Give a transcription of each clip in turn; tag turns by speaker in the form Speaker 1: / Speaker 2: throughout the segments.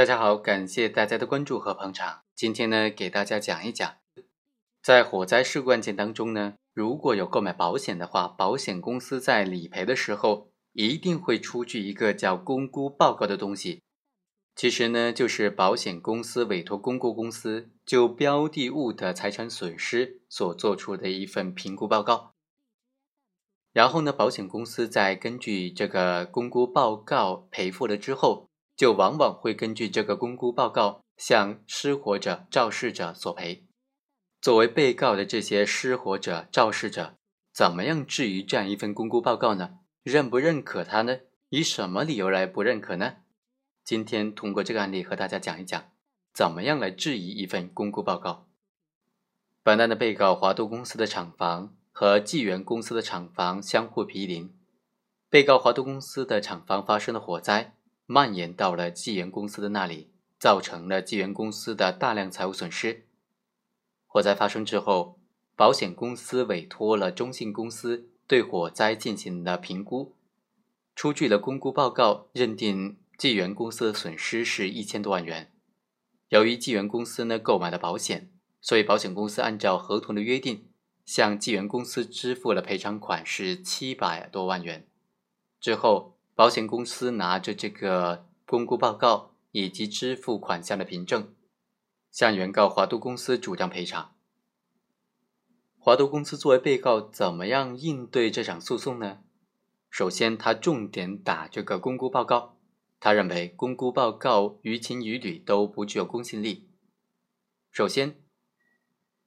Speaker 1: 大家好，感谢大家的关注和捧场。今天呢，给大家讲一讲，在火灾事故案件当中呢，如果有购买保险的话，保险公司在理赔的时候一定会出具一个叫公估报告的东西。其实呢，就是保险公司委托公估公司就标的物的财产损失所做出的一份评估报告。然后呢，保险公司在根据这个公估报告赔付了之后，就往往会根据这个公估报告向失火者、肇事者索赔。作为被告的这些失火者、肇事者，怎么样质疑这样一份公估报告呢？认不认可它呢？以什么理由来不认可呢？今天通过这个案例和大家讲一讲，怎么样来质疑一份公估报告。本案的被告华都公司的厂房。和纪元公司的厂房相互毗邻，被告华都公司的厂房发生了火灾，蔓延到了纪元公司的那里，造成了纪元公司的大量财务损失。火灾发生之后，保险公司委托了中信公司对火灾进行了评估，出具了公估报告，认定纪元公司的损失是一千多万元。由于纪元公司呢购买了保险，所以保险公司按照合同的约定。向纪元公司支付了赔偿款是七百多万元，之后保险公司拿着这个公估报告以及支付款项的凭证，向原告华都公司主张赔偿。华都公司作为被告，怎么样应对这场诉讼呢？首先，他重点打这个公估报告，他认为公估报告于情于理都不具有公信力。首先。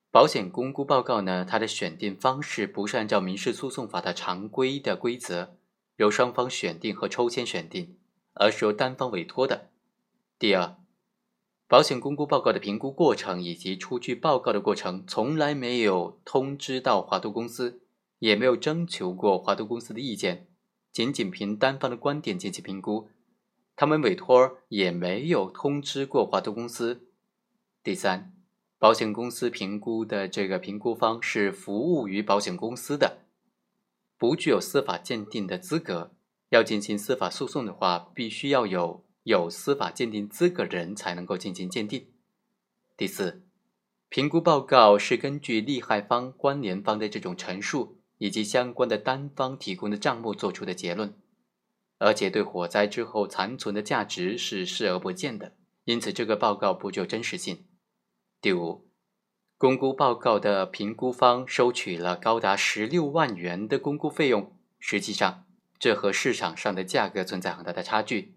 Speaker 1: 保险公估报告呢，它的选定方式不是按照民事诉讼法的常规的规则，由双方选定和抽签选定，而是由单方委托的。第二，保险公估报告的评估过程以及出具报告的过程，从来没有通知到华都公司，也没有征求过华都公司的意见，仅仅凭单方的观点进行评估，他们委托也没有通知过华都公司。第三。保险公司评估的这个评估方是服务于保险公司的，不具有司法鉴定的资格。要进行司法诉讼的话，必须要有有司法鉴定资格人才能够进行鉴定。第四，评估报告是根据利害方、关联方的这种陈述以及相关的单方提供的账目做出的结论，而且对火灾之后残存的价值是视而不见的，因此这个报告不具有真实性。第五，公估报告的评估方收取了高达十六万元的公估费用，实际上这和市场上的价格存在很大的差距，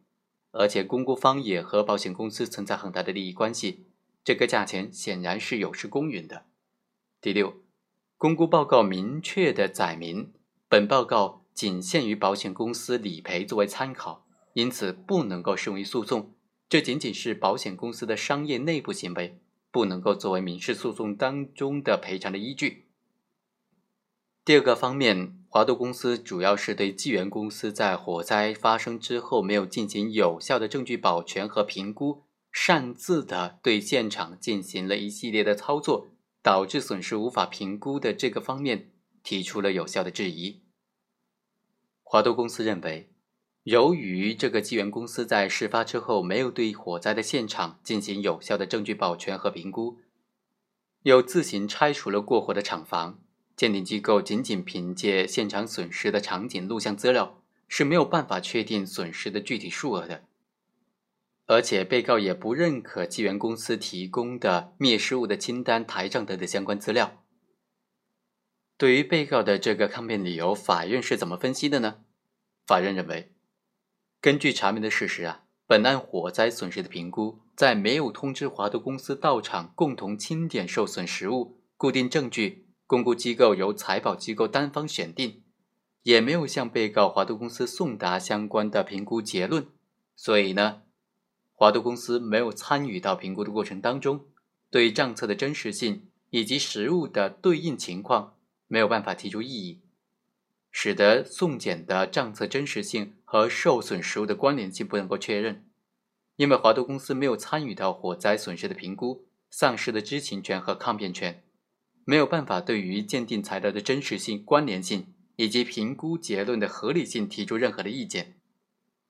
Speaker 1: 而且公估方也和保险公司存在很大的利益关系，这个价钱显然是有失公允的。第六，公估报告明确的载明，本报告仅限于保险公司理赔作为参考，因此不能够适用于诉讼，这仅仅是保险公司的商业内部行为。不能够作为民事诉讼当中的赔偿的依据。第二个方面，华都公司主要是对纪元公司在火灾发生之后没有进行有效的证据保全和评估，擅自的对现场进行了一系列的操作，导致损失无法评估的这个方面提出了有效的质疑。华都公司认为。由于这个纪元公司在事发之后没有对火灾的现场进行有效的证据保全和评估，又自行拆除了过火的厂房，鉴定机构仅仅凭借现场损失的场景录像资料是没有办法确定损失的具体数额的。而且，被告也不认可纪元公司提供的灭失物的清单、台账等的相关资料。对于被告的这个抗辩理由，法院是怎么分析的呢？法院认为。根据查明的事实啊，本案火灾损失的评估，在没有通知华都公司到场共同清点受损实物、固定证据、公估机构由财保机构单方选定，也没有向被告华都公司送达相关的评估结论，所以呢，华都公司没有参与到评估的过程当中，对账册的真实性以及实物的对应情况没有办法提出异议。使得送检的账册真实性而受损食物的关联性不能够确认。因为华都公司没有参与到火灾损失的评估丧失的知情权和抗辩权没有办法对于鉴定材料的真实性关联性以及评估结论的合理性提出任何的意见。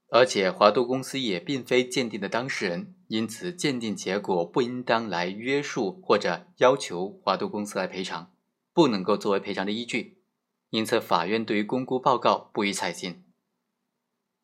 Speaker 1: 而且华都公司也并非鉴定的当事人因此鉴定结果不应当来约束或者要求华都公司来赔偿不能够作为赔偿的依据。因此法院对于公估报告不予采信。